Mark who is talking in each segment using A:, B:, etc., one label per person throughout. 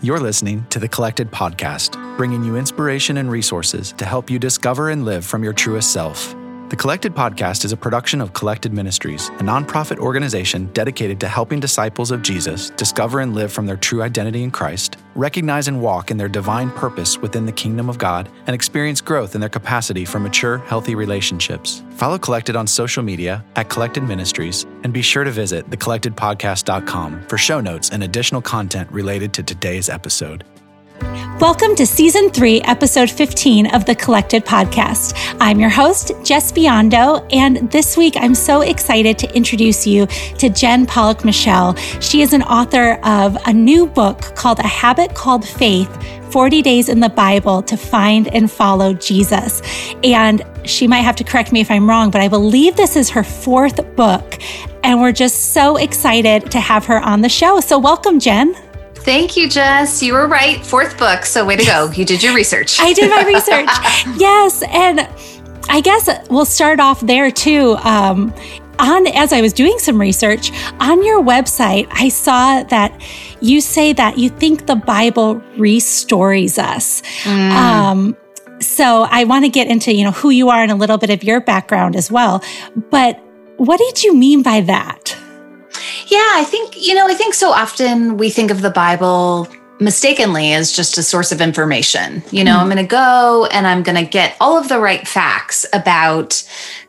A: You're listening to the Collected Podcast, bringing you inspiration and resources to help you discover and live from your truest self. The Collected Podcast is a production of Collected Ministries, a nonprofit organization dedicated to helping disciples of Jesus discover and live from their true identity in Christ, recognize and walk in their divine purpose within the kingdom of God, and experience growth in their capacity for mature, healthy relationships. Follow Collected on social media at Collected Ministries, and be sure to visit thecollectedpodcast.com for show notes and additional content related to today's episode.
B: Welcome to Season 3, Episode 15 of the Collected Podcast. I'm your host, Jes Biondo, and this week I'm so excited to introduce you to Jen Pollock Michel. She is an author of a new book called A Habit Called Faith 40 Days in the Bible to Find and Follow Jesus. And she might have to correct me if I'm wrong, but I believe this is her fourth book. And we're just so excited to have her on the show. So, welcome, Jen.
C: Thank you, Jes. You were right. Fourth book. So, way to go. You did your research.
B: I did my research. yes. And I guess we'll start off there too. Um, on as I was doing some research on your website, I saw that you say that you think the Bible restores us. Mm. Um, so I want to get into you know who you are and a little bit of your background as well. But what did you mean by that?
C: Yeah, I think, you know, I think so often we think of the Bible mistakenly as just a source of information. You know, mm-hmm. I'm going to go and I'm going to get all of the right facts about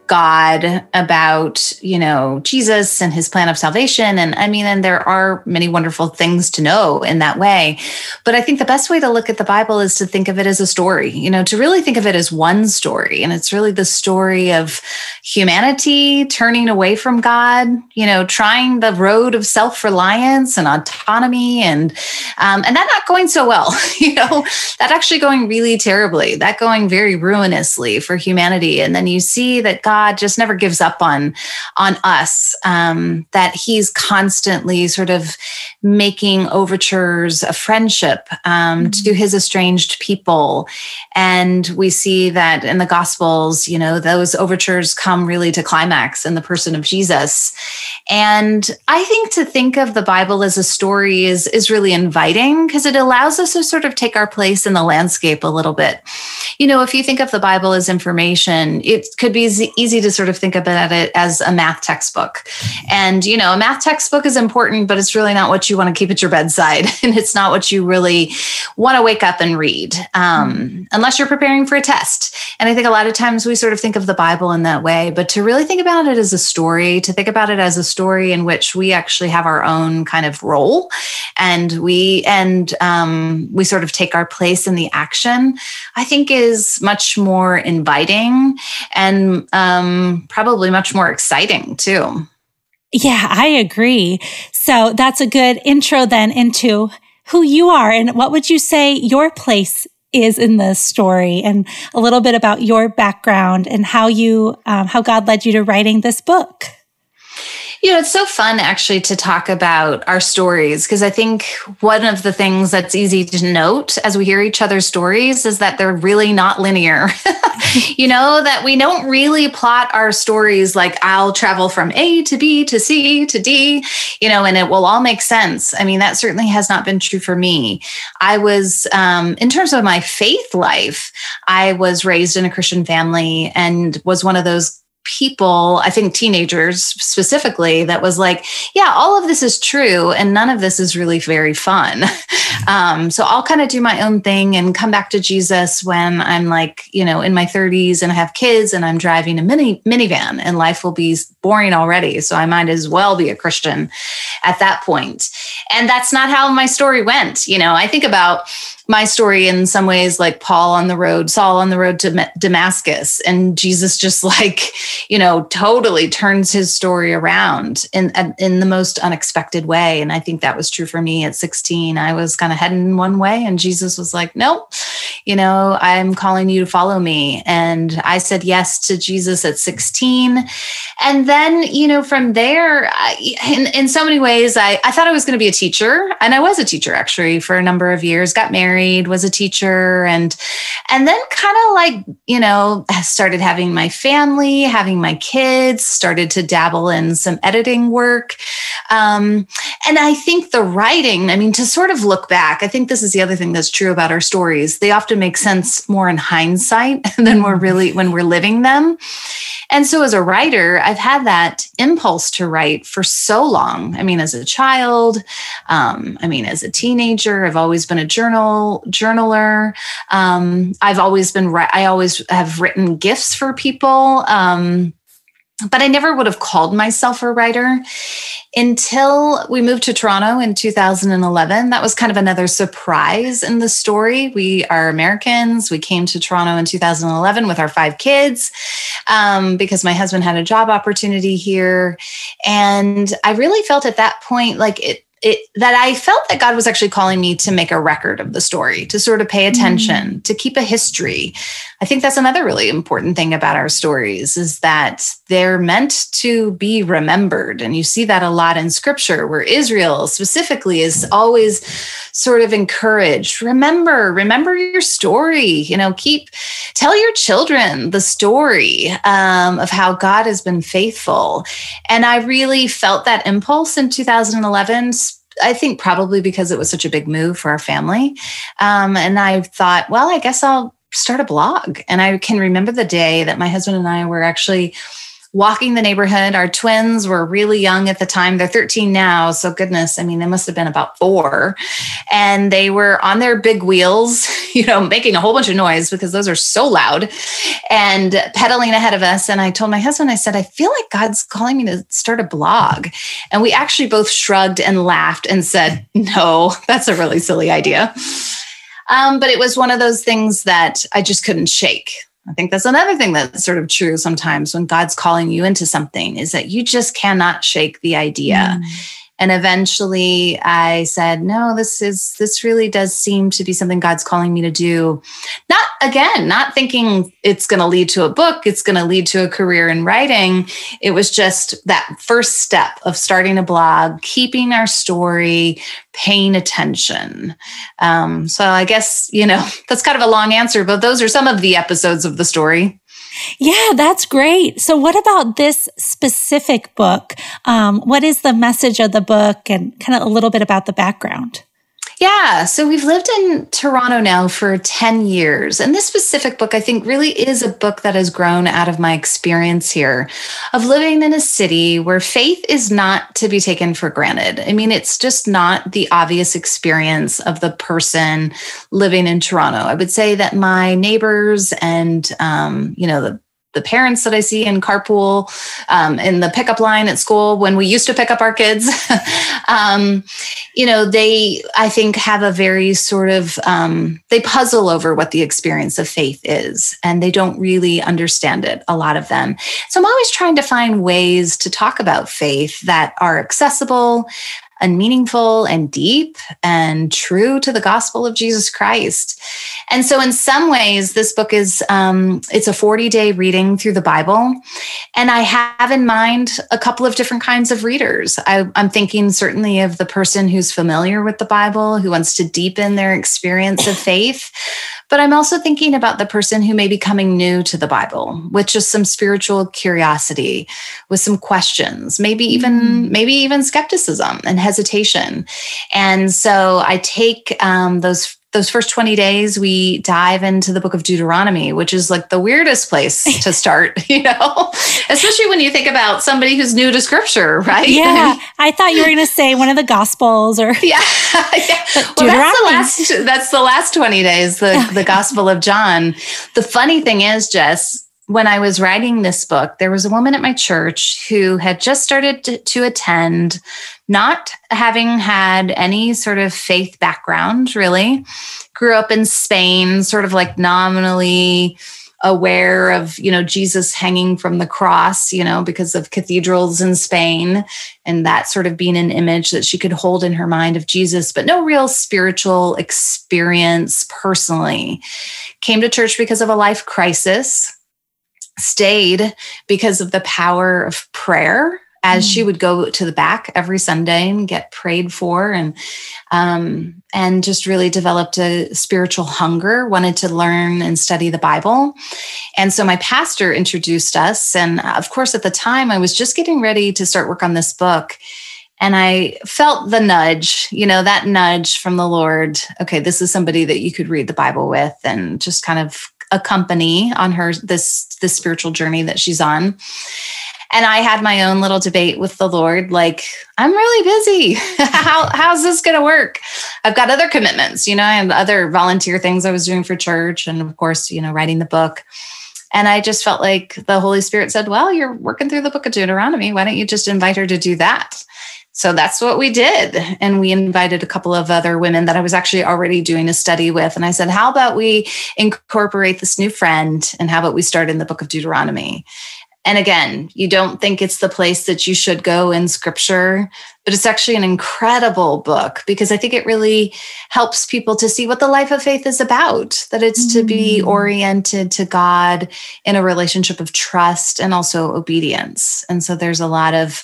C: God, about, you know, Jesus and his plan of salvation. And I mean, and there are many wonderful things to know in that way. But I think the best way to look at the Bible is to think of it as a story, you know, to really think of it as one story. And it's really the story of humanity turning away from God, you know, trying the road of self reliance and autonomy and, um, and that not going so well, you know, that actually going really terribly, that going very ruinously for humanity. And then you see that God God just never gives up on on us. Um, that He's constantly sort of making overtures of friendship um, mm-hmm. to His estranged people, and we see that in the Gospels, you know, those overtures come really to climax in the person of Jesus. And I think to think of the Bible as a story is is really inviting because it allows us to sort of take our place in the landscape a little bit. You know, if you think of the Bible as information, it could be easy easy to sort of think about it as a math textbook. And, you know, a math textbook is important, but it's really not what you want to keep at your bedside. And it's not what you really want to wake up and read, um, unless you're preparing for a test. And I think a lot of times we sort of think of the Bible in that way, but to really think about it as a story, to think about it as a story in which we actually have our own kind of role and we, and um, we sort of take our place in the action, I think is much more inviting and, um, um, probably much more exciting too.
B: Yeah, I agree. So that's a good intro then into who you are and what would you say your place is in the story and a little bit about your background and how you, um, how God led you to writing this book.
C: You know, it's so fun actually to talk about our stories because I think one of the things that's easy to note as we hear each other's stories is that they're really not linear. you know, that we don't really plot our stories like I'll travel from A to B to C to D, you know, and it will all make sense. I mean, that certainly has not been true for me. I was, um, in terms of my faith life, I was raised in a Christian family and was one of those people, I think teenagers specifically, that was like, yeah, all of this is true and none of this is really very fun. Um, so I'll kind of do my own thing and come back to Jesus when I'm like, you know, in my 30s and I have kids and I'm driving a mini minivan and life will be boring already. So I might as well be a Christian at that point. And that's not how my story went. You know, I think about my story in some ways like Paul on the road, Saul on the road to Damascus. And Jesus just like, you know, totally turns his story around in, in the most unexpected way. And I think that was true for me at 16. I was kind of heading one way and Jesus was like, nope, you know, I'm calling you to follow me. And I said yes to Jesus at 16. And then, you know, from there, I, in, in so many ways, I, I thought I was going to be a teacher. And I was a teacher actually for a number of years, got married, was a teacher. And, and then kind of like, you know, started having my family, having my kids, started to dabble in some editing work. Um, and I think the writing, I mean, to sort of look back, I think this is the other thing that's true about our stories. They often make sense more in hindsight than we're really when we're living them. And so as a writer, I've had that impulse to write for so long. I mean, as a child, um, I mean, as a teenager, I've always been a journal journaler. Um, I've always been, I always have written gifts for people. Um, but I never would have called myself a writer until we moved to Toronto in 2011. That was kind of another surprise in the story. We are Americans. We came to Toronto in 2011 with our five kids um, because my husband had a job opportunity here. And I really felt at that point like it, it, that I felt that God was actually calling me to make a record of the story, to sort of pay attention, mm. to keep a history. I think that's another really important thing about our stories is that they're meant to be remembered. And you see that a lot in scripture where Israel specifically is always sort of encouraged. Remember, remember your story, you know, keep, tell your children the story um, of how God has been faithful. And I really felt that impulse in 2011 I think probably because it was such a big move for our family. Um, and I thought, well, I guess I'll start a blog. And I can remember the day that my husband and I were actually walking the neighborhood. Our twins were really young at the time. They're 13 now. So, goodness, I mean, they must have been about four. And they were on their big wheels, you know, making a whole bunch of noise because those are so loud and pedaling ahead of us. And I told my husband, I said, I feel like God's calling me to start a blog. And we actually both shrugged and laughed and said, No, that's a really silly idea. Um, but it was one of those things that I just couldn't shake. I think that's another thing that's sort of true sometimes when God's calling you into something is that you just cannot shake the idea. Mm. And eventually I said, no, this is, this really does seem to be something God's calling me to do. Not again, not thinking it's going to lead to a book, it's going to lead to a career in writing. It was just that first step of starting a blog, keeping our story, paying attention. Um, so I guess, you know, that's kind of a long answer, but those are some of the episodes of the story.
B: Yeah, that's great. So, what about this specific book? Um, what is the message of the book and kind of a little bit about the background?
C: Yeah. So we've lived in Toronto now for 10 years. And this specific book, I think, really is a book that has grown out of my experience here of living in a city where faith is not to be taken for granted. I mean, it's just not the obvious experience of the person living in Toronto. I would say that my neighbors and, um, you know, the the parents that I see in carpool, um, in the pickup line at school when we used to pick up our kids, um, you know, they, I think, have a very sort of, um, they puzzle over what the experience of faith is and they don't really understand it, a lot of them. So I'm always trying to find ways to talk about faith that are accessible, and meaningful and deep and true to the gospel of Jesus Christ. And so, in some ways, this book is um, it's a 40 day reading through the Bible, and I have in mind a couple of different kinds of readers. I, I'm thinking certainly of the person who's familiar with the Bible, who wants to deepen their experience of faith. But I'm also thinking about the person who may be coming new to the Bible with just some spiritual curiosity, with some questions, maybe even mm. maybe even skepticism and hesitation. And so I take um, those those first 20 days we dive into the book of deuteronomy which is like the weirdest place to start you know? Especially when you think about somebody who's new to scripture right?
B: Yeah i thought you were going to say one of the gospels or
C: yeah, yeah. well that's the last that's the last 20 days the, the gospel of john. The funny thing is jes when I was writing this book, there was a woman at my church who had just started to, attend, not having had any sort of faith background, really. Grew up in Spain, sort of like nominally aware of, you know, Jesus hanging from the cross, you know, because of cathedrals in Spain and that sort of being an image that she could hold in her mind of Jesus, but no real spiritual experience personally. Came to church because of a life crisis, stayed because of the power of prayer as she would go to the back every Sunday and get prayed for and um, and just really developed a spiritual hunger, wanted to learn and study the Bible. And so my pastor introduced us. And of course, at the time, I was just getting ready to start work on this book. And I felt the nudge, you know, that nudge from the Lord. Okay, this is somebody that you could read the Bible with and just kind of accompany on her this this spiritual journey that she's on. And I had my own little debate with the Lord like, I'm really busy. How, how's this going to work? I've got other commitments, you know, I have other volunteer things I was doing for church. And of course, you know, writing the book. And I just felt like the Holy Spirit said, Well, you're working through the book of Deuteronomy. Why don't you just invite her to do that? So that's what we did. And we invited a couple of other women that I was actually already doing a study with. And I said, How about we incorporate this new friend and how about we start in the book of Deuteronomy? And again, you don't think it's the place that you should go in scripture, but it's actually an incredible book because I think it really helps people to see what the life of faith is about, that it's mm. to be mm. oriented to God in a relationship of trust and also obedience. And so there's a lot of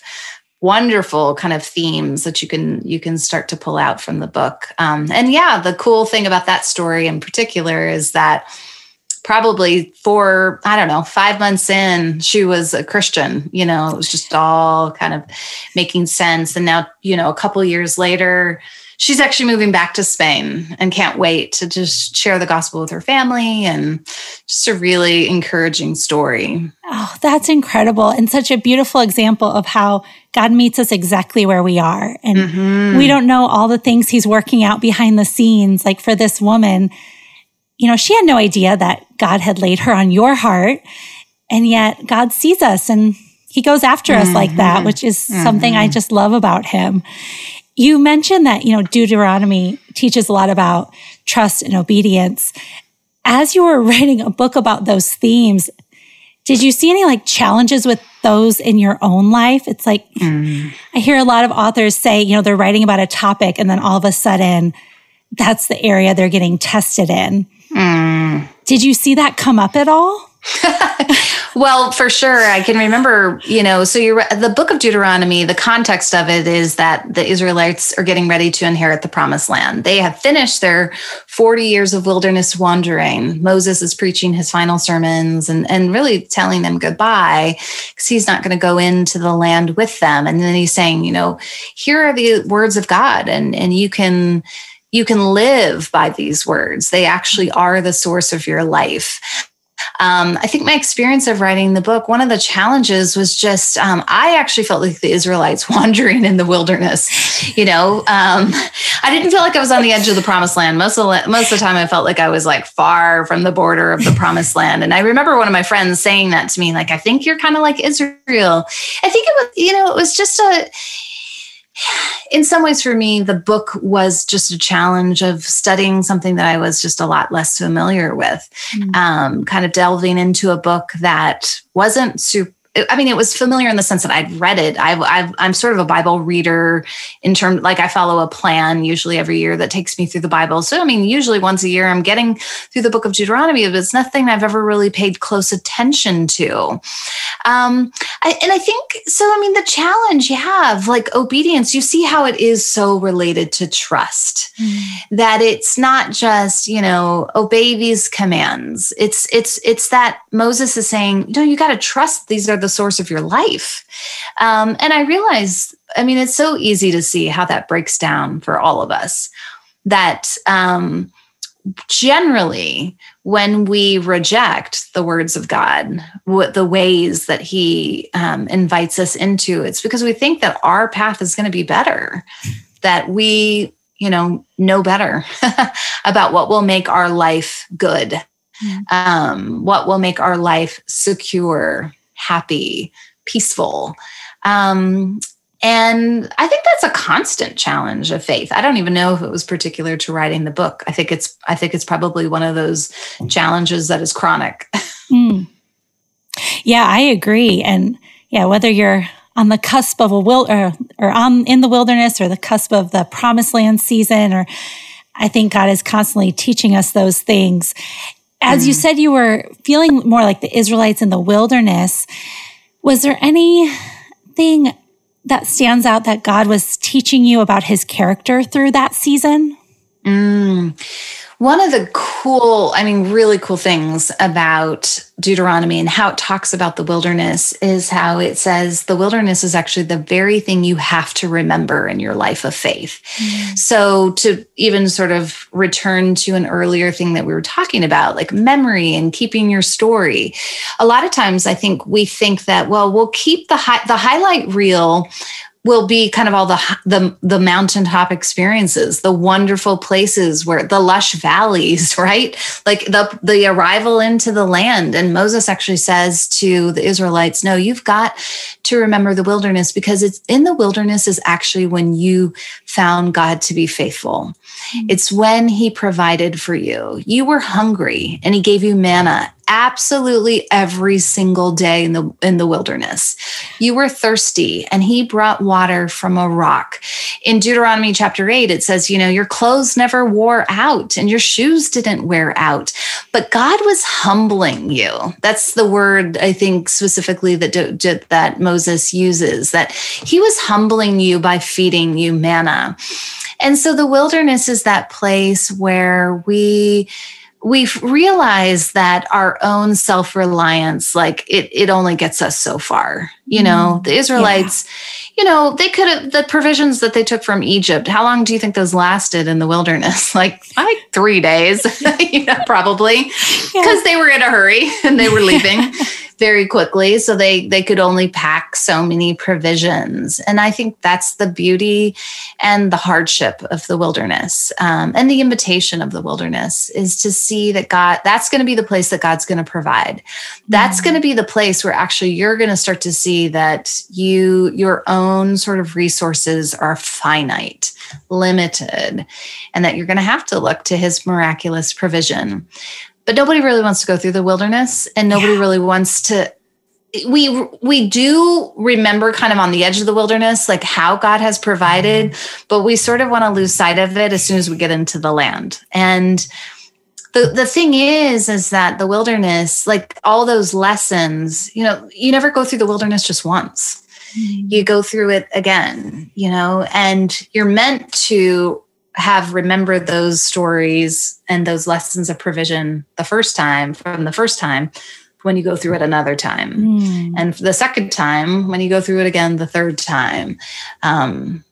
C: wonderful kind of themes that you can you can start to pull out from the book. Um, and yeah the cool thing about that story in particular is that probably for i don't know five months in she was a christian you know it was just all kind of making sense. And now you know a couple years later she's actually moving back to spain and can't wait to just share the gospel with her family and just a really encouraging story
B: oh that's incredible and such a beautiful example of how god meets us exactly where we are and mm-hmm. we don't know all the things he's working out behind the scenes like for this woman you know, she had no idea that God had laid her on your heart. And yet God sees us and he goes after mm-hmm. us like that, mm-hmm. which is mm-hmm. something I just love about him. You mentioned that, you know, Deuteronomy teaches a lot about trust and obedience. As you were writing a book about those themes, did you see any like challenges with those in your own life? It's like, mm. I hear a lot of authors say, you know, they're writing about a topic and then all of a sudden that's the area they're getting tested in. Mm. Did you see that come up at all?
C: well, for sure. I can remember, you know, so you're the book of Deuteronomy, the context of it is that the Israelites are getting ready to inherit the promised land. They have finished their 40 years of wilderness wandering. Moses is preaching his final sermons and, and really telling them goodbye because he's not going to go into the land with them. And then he's saying, you know, here are the words of God and, and you can you can live by these words. They actually are the source of your life. Um, I think my experience of writing the book, one of the challenges was just um, I actually felt like the Israelites wandering in the wilderness. You know, um, I didn't feel like I was on the edge of the promised land. Most of the, most of the time, I felt like I was like far from the border of the promised land. And I remember one of my friends saying that to me, like, "I think you're kind of like Israel." I think it was, you know, it was just a in some ways for me the book was just a challenge of studying something that i was just a lot less familiar with mm-hmm. um, kind of delving into a book that wasn't super I mean, it was familiar in the sense that I'd read it. I've, i am sort of a Bible reader in terms, like I follow a plan usually every year that takes me through the Bible. So, I mean, usually once a year I'm getting through the book of Deuteronomy, but it's nothing I've ever really paid close attention to. Um, I, and I think, so, I mean, the challenge you have, like obedience, you see how it is so related to trust, mm. that it's not just, you know, obey these commands. It's, it's, it's that Moses is saying, no, you got to trust these are the the source of your life. Um, and I realize, I mean, it's so easy to see how that breaks down for all of us. That um, generally, when we reject the words of God, what the ways that He um, invites us into, it's because we think that our path is going to be better, that we, you know, know better about what will make our life good, mm-hmm. um, what will make our life secure, happy, peaceful. Um, and I think that's a constant challenge of faith. I don't even know if it was particular to writing the book. I think it's I think it's probably one of those challenges that is chronic.
B: Mm. Yeah, I agree. And yeah, whether you're on the cusp of a will or, or on in the wilderness or the cusp of the promised land season, or I think God is constantly teaching us those things. As mm. you said, you were feeling more like the Israelites in the wilderness. Was there anything that stands out that God was teaching you about his character through that season?
C: Mm. One of the cool, I mean, really cool things about Deuteronomy and how it talks about the wilderness is how it says the wilderness is actually the very thing you have to remember in your life of faith. Mm. So, to even sort of return to an earlier thing that we were talking about, like memory and keeping your story, a lot of times I think we think that, well, we'll keep the, hi- the highlight reel will be kind of all the the the mountaintop experiences, the wonderful places where the lush valleys, right? Like the the arrival into the land. And Moses actually says to the Israelites, "No, you've got to remember the wilderness because it's in the wilderness is actually when you found God to be faithful. Mm-hmm. It's when he provided for you. You were hungry and he gave you manna absolutely every single day in the in the wilderness. You were thirsty and he brought water from a rock. In Deuteronomy chapter 8 it says, you know, your clothes never wore out and your shoes didn't wear out. But God was humbling you. That's the word I think specifically that that Moses uses that he was humbling you by feeding you manna. And so the wilderness is that place where we we've realized that our own self-reliance like it it only gets us so far you know? Mm, the israelites yeah. you know they could have the provisions that they took from egypt how long do you think those lasted in the wilderness? Like like three days you know probably. Because yeah. they were in a hurry and they were leaving very quickly so they they could only pack so many provisions. And i think that's the beauty and the hardship of the wilderness um, and the invitation of the wilderness is to see that god that's going to be the place that god's going to provide. That's mm-hmm. going to be the place where actually you're going to start to see that you your own sort of resources are finite limited and that you're going to have to look to his miraculous provision but nobody really wants to go through the wilderness and nobody yeah. really wants to we we do remember kind of on the edge of the wilderness like how god has provided mm-hmm. but we sort of want to lose sight of it as soon as we get into the land and the the thing is is that the wilderness like all those lessons you know you never go through the wilderness just once mm-hmm. you go through it again you know and you're meant to have remembered those stories and those lessons of provision the first time from the first time when you go through it another time. Mm. and the second time when you go through it again the third time. Um,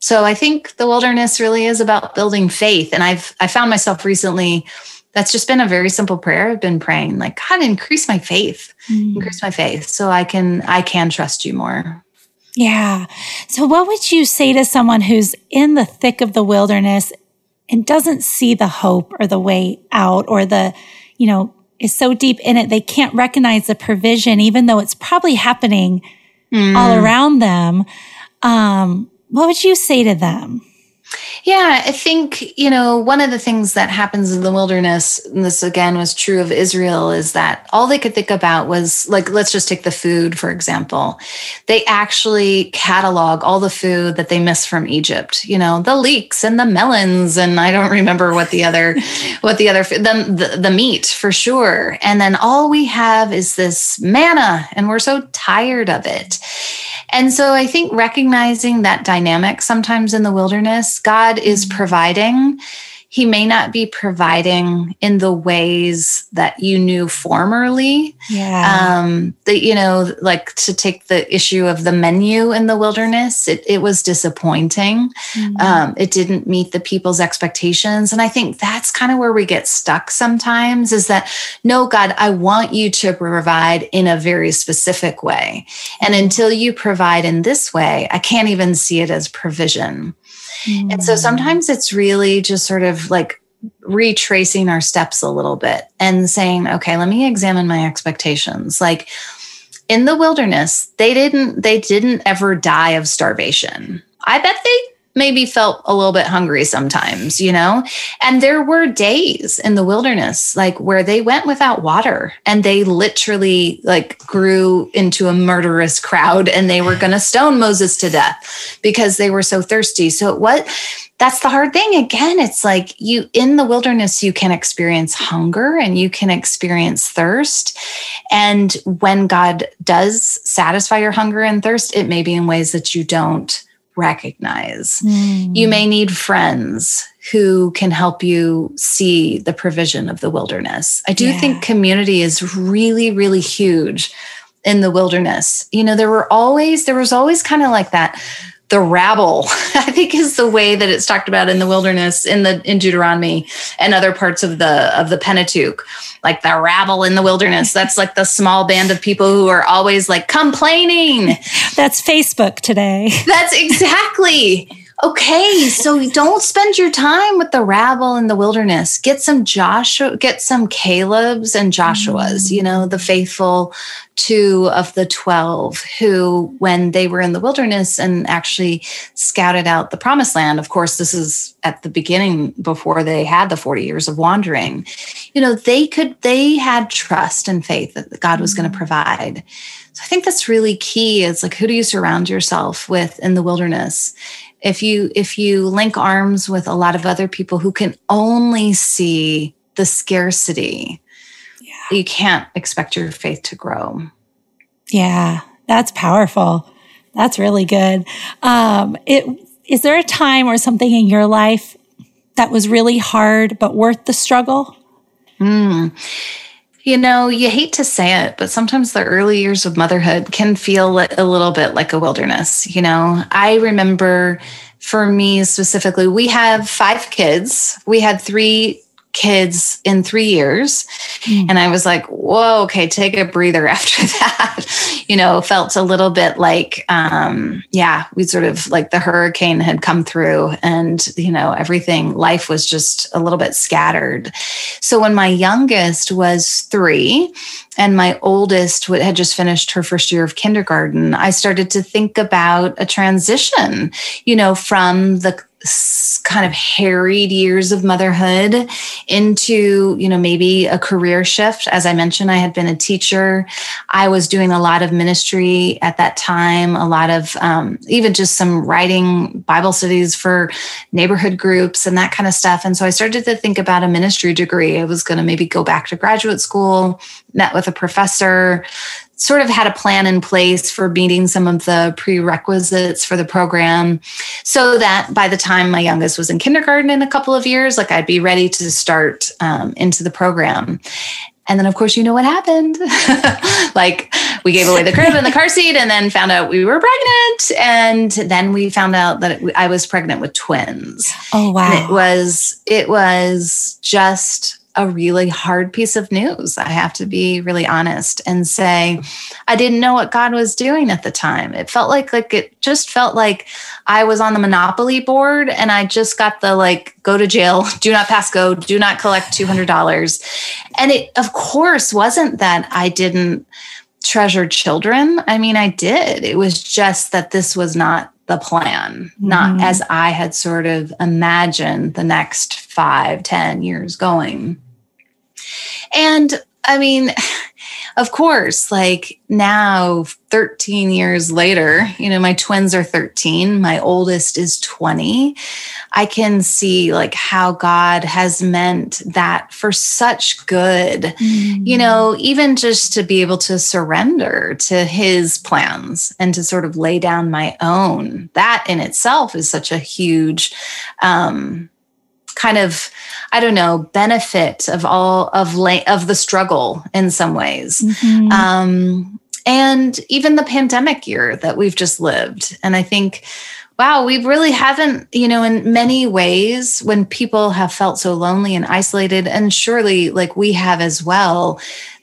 C: so i think the wilderness really is about building faith. And i've i found myself recently that's just been a very simple prayer. I've been praying like god increase my faith. Mm. increase my faith so i can i can trust you more
B: yeah. So, what would you say to someone who's in the thick of the wilderness and doesn't see the hope or the way out or the, you know, is so deep in it, they can't recognize the provision, even though it's probably happening mm. all around them? Um, what would you say to them?
C: Yeah, I think, you know, one of the things that happens in the wilderness, and this again was true of Israel, is that all they could think about was like, let's just take the food, for example. They actually catalog all the food that they miss from Egypt, you know, the leeks and the melons. And I don't remember what the other, what the other, the, the, the meat for sure. And then all we have is this manna, and we're so tired of it. And so I think recognizing that dynamic sometimes in the wilderness, God is mm-hmm. providing he may not be providing in the ways that you knew formerly.
B: Yeah.
C: Um, that, you know, like to take the issue of the menu in the wilderness, it, it was disappointing. Mm-hmm. Um, it didn't meet the people's expectations. And I think that's kind of where we get stuck sometimes is that, no, God, I want you to provide in a very specific way. And mm-hmm. until you provide in this way, I can't even see it as provision. Mm. And so sometimes it's really just sort of like retracing our steps a little bit and saying, okay, let me examine my expectations. Like in the wilderness, they didn't they didn't ever die of starvation. I bet they maybe felt a little bit hungry sometimes, you know? And there were days in the wilderness like where they went without water and they literally like grew into a murderous crowd and they were going to stone Moses to death because they were so thirsty. So what that's the hard thing again it's like you in the wilderness you can experience hunger and you can experience thirst and when god does satisfy your hunger and thirst it may be in ways that you don't recognize. Mm. You may need friends who can help you see the provision of the wilderness. I do yeah. think community is really, really huge in the wilderness. You know, there were always, there was always kind of like that the rabble i think is the way that it's talked about in the wilderness in the in deuteronomy and other parts of the of the pentateuch like the rabble in the wilderness. That's like the small band of people who are always like complaining.
B: That's facebook today.
C: That's exactly Okay, so don't spend your time with the rabble in the wilderness. Get some Joshua, get some Caleb's and Joshua's, you know, the faithful two of the 12 who, when they were in the wilderness and actually scouted out the promised land, of course, this is at the beginning before they had the 40 years of wandering, you know, they could, they had trust and faith that God was going to provide. So I think that's really key. Is like, who do you surround yourself with in the wilderness? If you if you link arms with a lot of other people who can only see the scarcity yeah. you can't expect your faith to grow
B: yeah that's powerful that's really good um it is there a time or something in your life that was really hard but worth the struggle
C: mm. You know, you hate to say it, but sometimes the early years of motherhood can feel a little bit like a wilderness. You know, I remember for me specifically, we have five kids. We had three kids in three years. Mm. And I was like, whoa, okay, take a breather after that. you know, felt a little bit like, um, yeah, we sort of like the hurricane had come through and, you know, everything, life was just a little bit scattered. So when my youngest was three, and my oldest had just finished her first year of kindergarten, I started to think about a transition, you know, from the kind of harried years of motherhood into you know maybe a career shift. As i mentioned i had been a teacher. I was doing a lot of ministry at that time a lot of um, even just some writing bible studies for neighborhood groups and that kind of stuff. And so i started to think about a ministry degree. I was going to maybe go back to graduate school met with a professor sort of had a plan in place for meeting some of the prerequisites for the program so that by the time my youngest was in kindergarten in a couple of years like i'd be ready to start um, into the program. And then of course you know what happened. Like we gave away the crib and the car seat and then found out we were pregnant. And then we found out that i was pregnant with twins.
B: Oh wow.
C: And it was it was just a really hard piece of news. I have to be really honest and say I didn't know what God was doing at the time. It felt like like it just felt like I was on the monopoly board and I just got the like go to jail, do not pass go, do not collect $200. And it of course wasn't that I didn't treasure children. I mean, I did. It was just that this was not the plan, mm-hmm. not as I had sort of imagined the next five, ten years going. And I mean, of course, like now, 13 years later, you know, my twins are 13, my oldest is 20. I can see like how God has meant that for such good, mm. you know, even just to be able to surrender to his plans and to sort of lay down my own. That in itself is such a huge, um, kind of i don't know benefit of all of la- of the struggle in some ways mm-hmm. um, and even the pandemic year that we've just lived and i think wow we really haven't you know in many ways when people have felt so lonely and isolated and surely like we have as well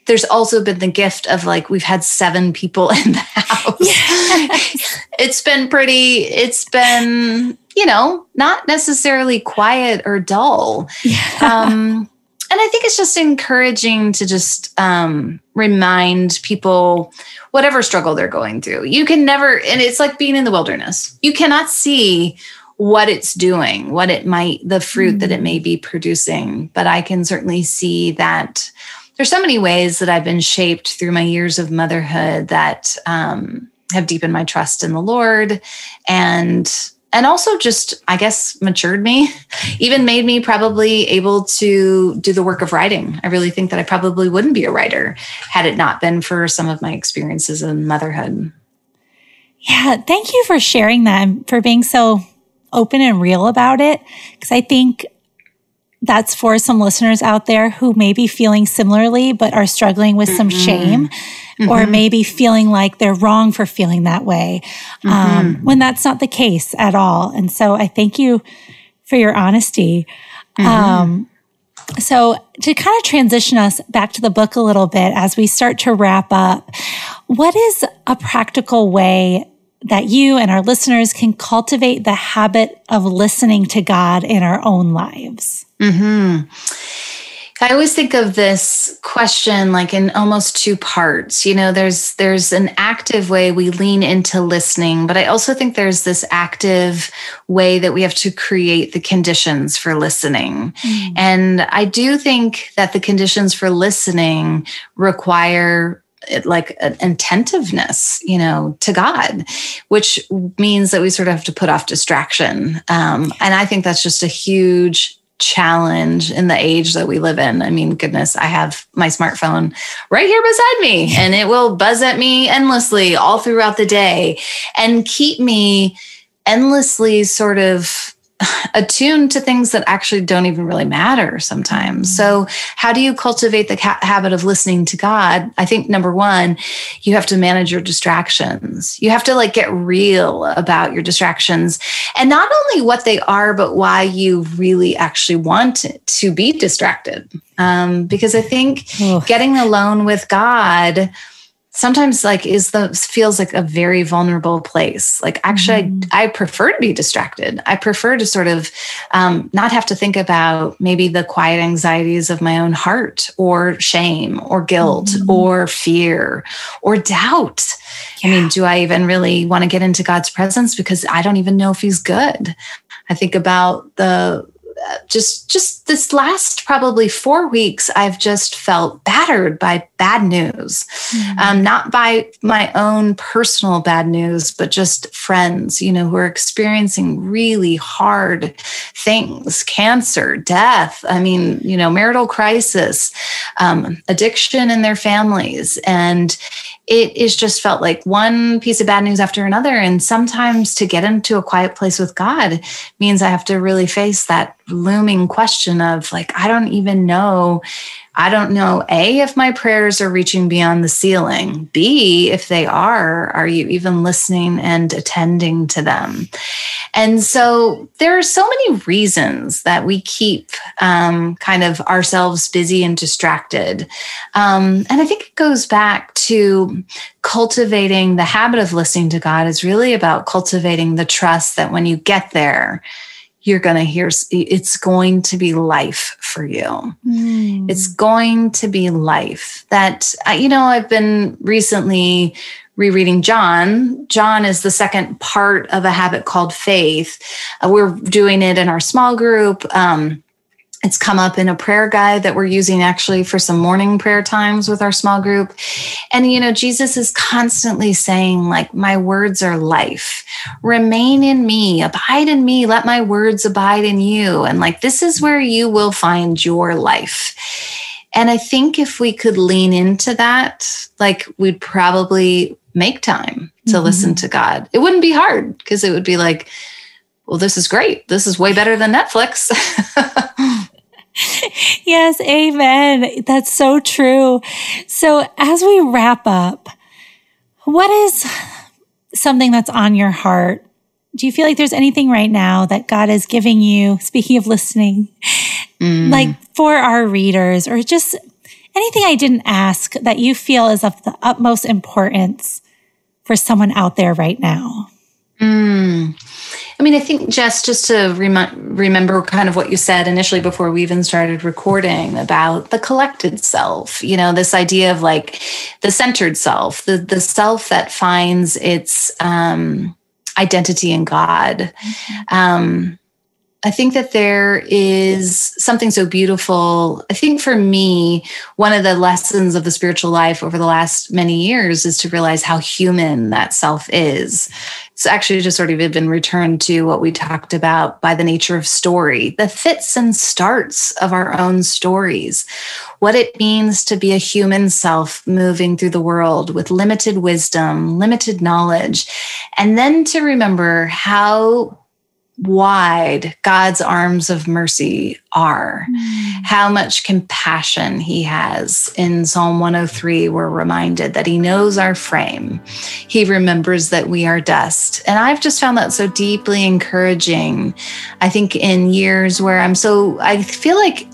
C: there's also been the gift of like we've had seven people in the house. Yes. it's been pretty, it's been, you know, not necessarily quiet or dull. Yeah. Um, and I think it's just encouraging to just um, remind people whatever struggle they're going through. You can never, and it's like being in the wilderness. You cannot see what it's doing, what it might, the fruit mm. that it may be producing. But I can certainly see that there's so many ways that I've been shaped through my years of motherhood that um, have deepened my trust in the Lord and and also just i guess matured me even made me probably able to do the work of writing. I really think that i probably wouldn't be a writer had it not been for some of my experiences in motherhood.
B: Yeah thank you for sharing that and for being so open and real about it because i think that's for some listeners out there who may be feeling similarly but are struggling with mm-hmm. some shame mm-hmm. or maybe feeling like they're wrong for feeling that way um, mm-hmm. um, when that's not the case at all. And so I thank you for your honesty. Mm-hmm. Um, so to kind of transition us back to the book a little bit as we start to wrap up, what is a practical way that you and our listeners can cultivate the habit of listening to God in our own lives?
C: Mm-hmm. I always think of this question like in almost two parts. You know, there's there's an active way we lean into listening, but I also think there's this active way that we have to create the conditions for listening. Mm. And I do think that the conditions for listening require like an attentiveness, you know, to God, which means that we sort of have to put off distraction. Um, and I think that's just a huge challenge in the age that we live in. I mean, goodness, I have my smartphone right here beside me and it will buzz at me endlessly all throughout the day and keep me endlessly sort of attuned to things that actually don't even really matter sometimes. So, how do you cultivate the ca- habit of listening to God? I think number one, you have to manage your distractions. You have to like get real about your distractions and not only what they are, but why you really actually want to be distracted. Um, because I think getting alone with God sometimes like is the feels like a very vulnerable place like actually mm. I, I, prefer to be distracted i prefer to sort of um, not have to think about maybe the quiet anxieties of my own heart or shame or guilt mm. or fear or doubt yeah. i mean do i even really want to get into god's presence because i don't even know if he's good i think about the just just this last probably four weeks i've just felt battered by bad news mm-hmm. um, not by my own personal bad news but just friends you know who are experiencing really hard things cancer death i mean you know marital crisis um, addiction in their families and it is just felt like one piece of bad news after another. And sometimes to get into a quiet place with God means I have to really face that looming question of like, I don't even know I don't know, A, if my prayers are reaching beyond the ceiling. B, if they are, are you even listening and attending to them? And so there are so many reasons that we keep um, kind of ourselves busy and distracted. Um, and I think it goes back to cultivating the habit of listening to God is really about cultivating the trust that when you get there, you're going to hear it's going to be life for you. Mm. It's going to be life that, you know, I've been recently rereading John. John is the second part of a habit called faith. Uh, we're doing it in our small group. Um, it's come up in a prayer guide that we're using actually for some morning prayer times with our small group. And, you know, Jesus is constantly saying, like, my words are life. Remain in me, abide in me, let my words abide in you. And, like, this is where you will find your life. And I think if we could lean into that, like, we'd probably make time to mm-hmm. listen to God. It wouldn't be hard because it would be like, well, this is great. This is way better than Netflix.
B: yes, amen. That's so true. So, as we wrap up, what is something that's on your heart? Do you feel like there's anything right now that God is giving you, speaking of listening, mm. like for our readers, or just anything I didn't ask that you feel is of the utmost importance for someone out there right now?
C: Mm. I mean, I think Jes, just to rem- remember kind of what you said initially before we even started recording about the collected self, you know, this idea of like the centered self, the, the self that finds its, um, identity in God. Um, I think that there is something so beautiful. I think for me, one of the lessons of the spiritual life over the last many years is to realize how human that self is. It's actually just sort of been returned to what we talked about by the nature of story, the fits and starts of our own stories, what it means to be a human self moving through the world with limited wisdom, limited knowledge, and then to remember how wide God's arms of mercy are, mm. how much compassion he has. In Psalm 103, we're reminded that he knows our frame. He remembers that we are dust. And I've just found that so deeply encouraging. I think in years where I'm so, I feel like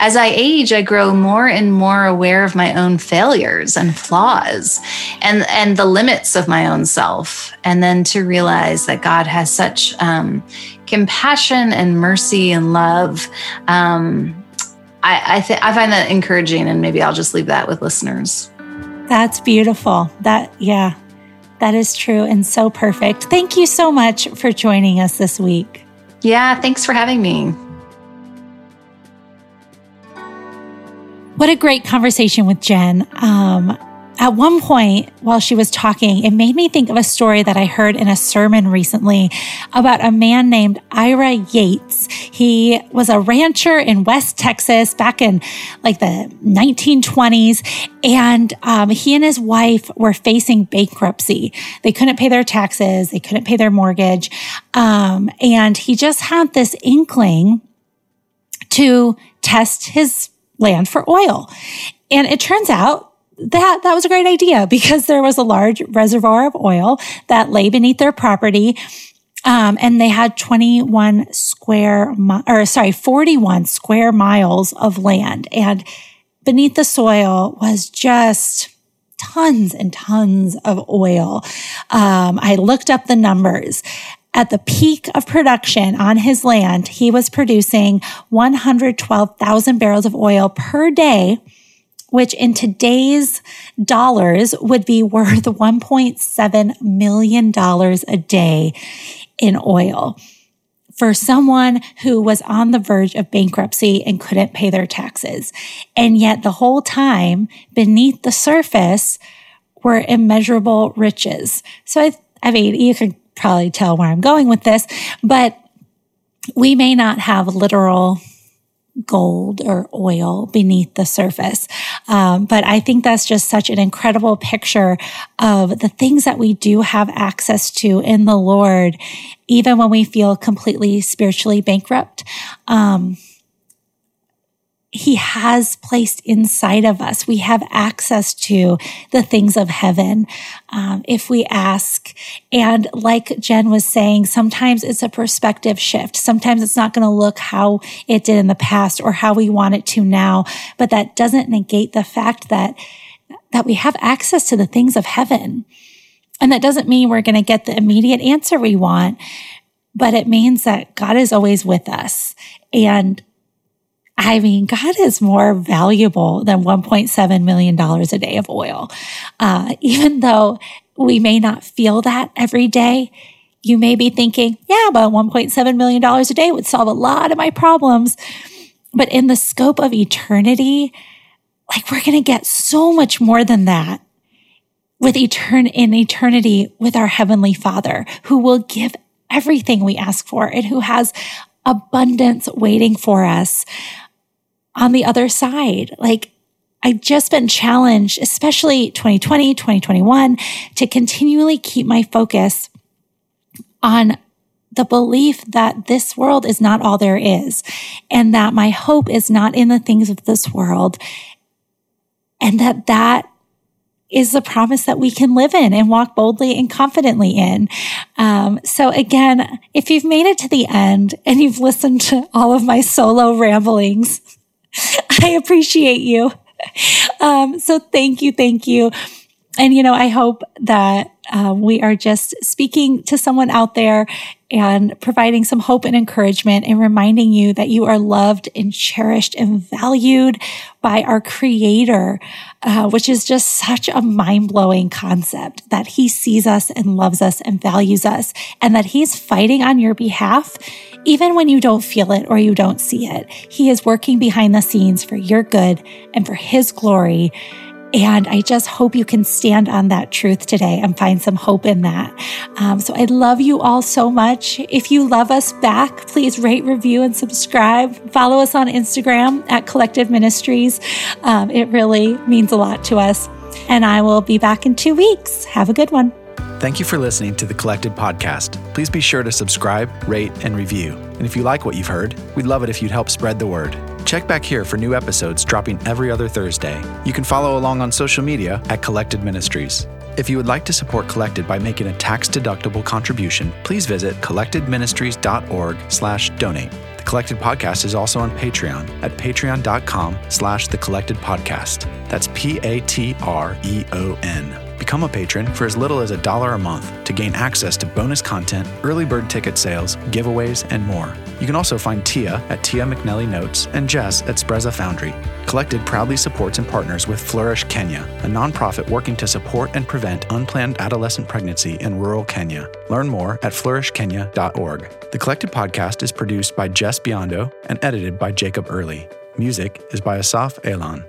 C: as I age, I grow more and more aware of my own failures and flaws and, and the limits of my own self. And then to realize that God has such, um, compassion and mercy and love. Um, I I, th- I find that encouraging, and maybe I'll just leave that with listeners.
B: That's beautiful. That yeah, that is true and so perfect. Thank you so much for joining us this week.
C: Yeah, thanks for having me.
B: What a great conversation with Jen. Um, at one point, while she was talking, it made me think of a story that I heard in a sermon recently about a man named Ira Yates. He was a rancher in West Texas back in like the 1920s. And um, he and his wife were facing bankruptcy. They couldn't pay their taxes, they couldn't pay their mortgage. Um, and he just had this inkling to test his land for oil. And it turns out that that was a great idea because there was a large reservoir of oil that lay beneath their property. Um, and they had 21 square, mi- or sorry, 41 square miles of land. And beneath the soil was just tons and tons of oil. Um, I looked up the numbers. At the peak of production on his land, he was producing 112,000 barrels of oil per day which in today's dollars would be worth $1.7 million a day in oil for someone who was on the verge of bankruptcy and couldn't pay their taxes. And yet the whole time beneath the surface were immeasurable riches. So I, I mean, you can probably tell where I'm going with this, but we may not have literal gold or oil beneath the surface. Um, but I think that's just such an incredible picture of the things that we do have access to in the Lord, even when we feel completely spiritually bankrupt. Um, he has placed inside of us. We have access to the things of heaven um, if we ask. And like Jen was saying, sometimes it's a perspective shift. Sometimes it's not going to look how it did in the past or how we want it to now, but that doesn't negate the fact that that we have access to the things of heaven. And that doesn't mean we're going to get the immediate answer we want, but it means that God is always with us. And I mean, God is more valuable than $1.7 million a day of oil. Uh, even though we may not feel that every day, you may be thinking, yeah, but $1.7 million a day would solve a lot of my problems. But in the scope of eternity, like we're going to get so much more than that with etern- in eternity with our heavenly father who will give everything we ask for and who has abundance waiting for us on the other side. Like I've just been challenged, especially 2020, 2021, to continually keep my focus on the belief that this world is not all there is and that my hope is not in the things of this world and that that is the promise that we can live in and walk boldly and confidently in. Um, so again, if you've made it to the end and you've listened to all of my solo ramblings, I appreciate you. Um, so thank you. Thank you. and, you know, I hope that uh, we are just speaking to someone out there and providing some hope and encouragement and reminding you that you are loved and cherished and valued by our creator, uh, which is just such a mind blowing concept that he sees us and loves us and values us and that he's fighting on your behalf. Even when you don't feel it or you don't see it, he is working behind the scenes for your good and for his glory. And I just hope you can stand on that truth today and find some hope in that. Um, so I love you all so much. If you love us back, please rate, review, and subscribe. Follow us on Instagram at Collected Ministries. Um, it really means a lot to us. And I will be back in two weeks. Have a good one.
A: Thank you for listening to the Collected Podcast. Please be sure to subscribe, rate, and review. And if you like what you've heard, we'd love it if you'd help spread the word. Check back here for new episodes dropping every other Thursday. You can follow along on social media at Collected Ministries. If you would like to support Collected by making a tax-deductible contribution, please visit collectedministries.org/donate. The Collected Podcast is also on Patreon at patreon.com/slash the Collected Podcast. That's P-A-T-R-E-O-N. Become a patron for as little as a dollar a month to gain access to bonus content, early bird ticket sales, giveaways, and more. You can also find Tia at Tia McNelly Notes and Jes at Sprezza Foundry. Collected proudly supports and partners with Flourish Kenya, a nonprofit working to support and prevent unplanned adolescent pregnancy in rural Kenya. Learn more at flourishkenya.org. The Collected podcast is produced by Jes Biondo and edited by Jacob Early. Music is by Asaf Elon.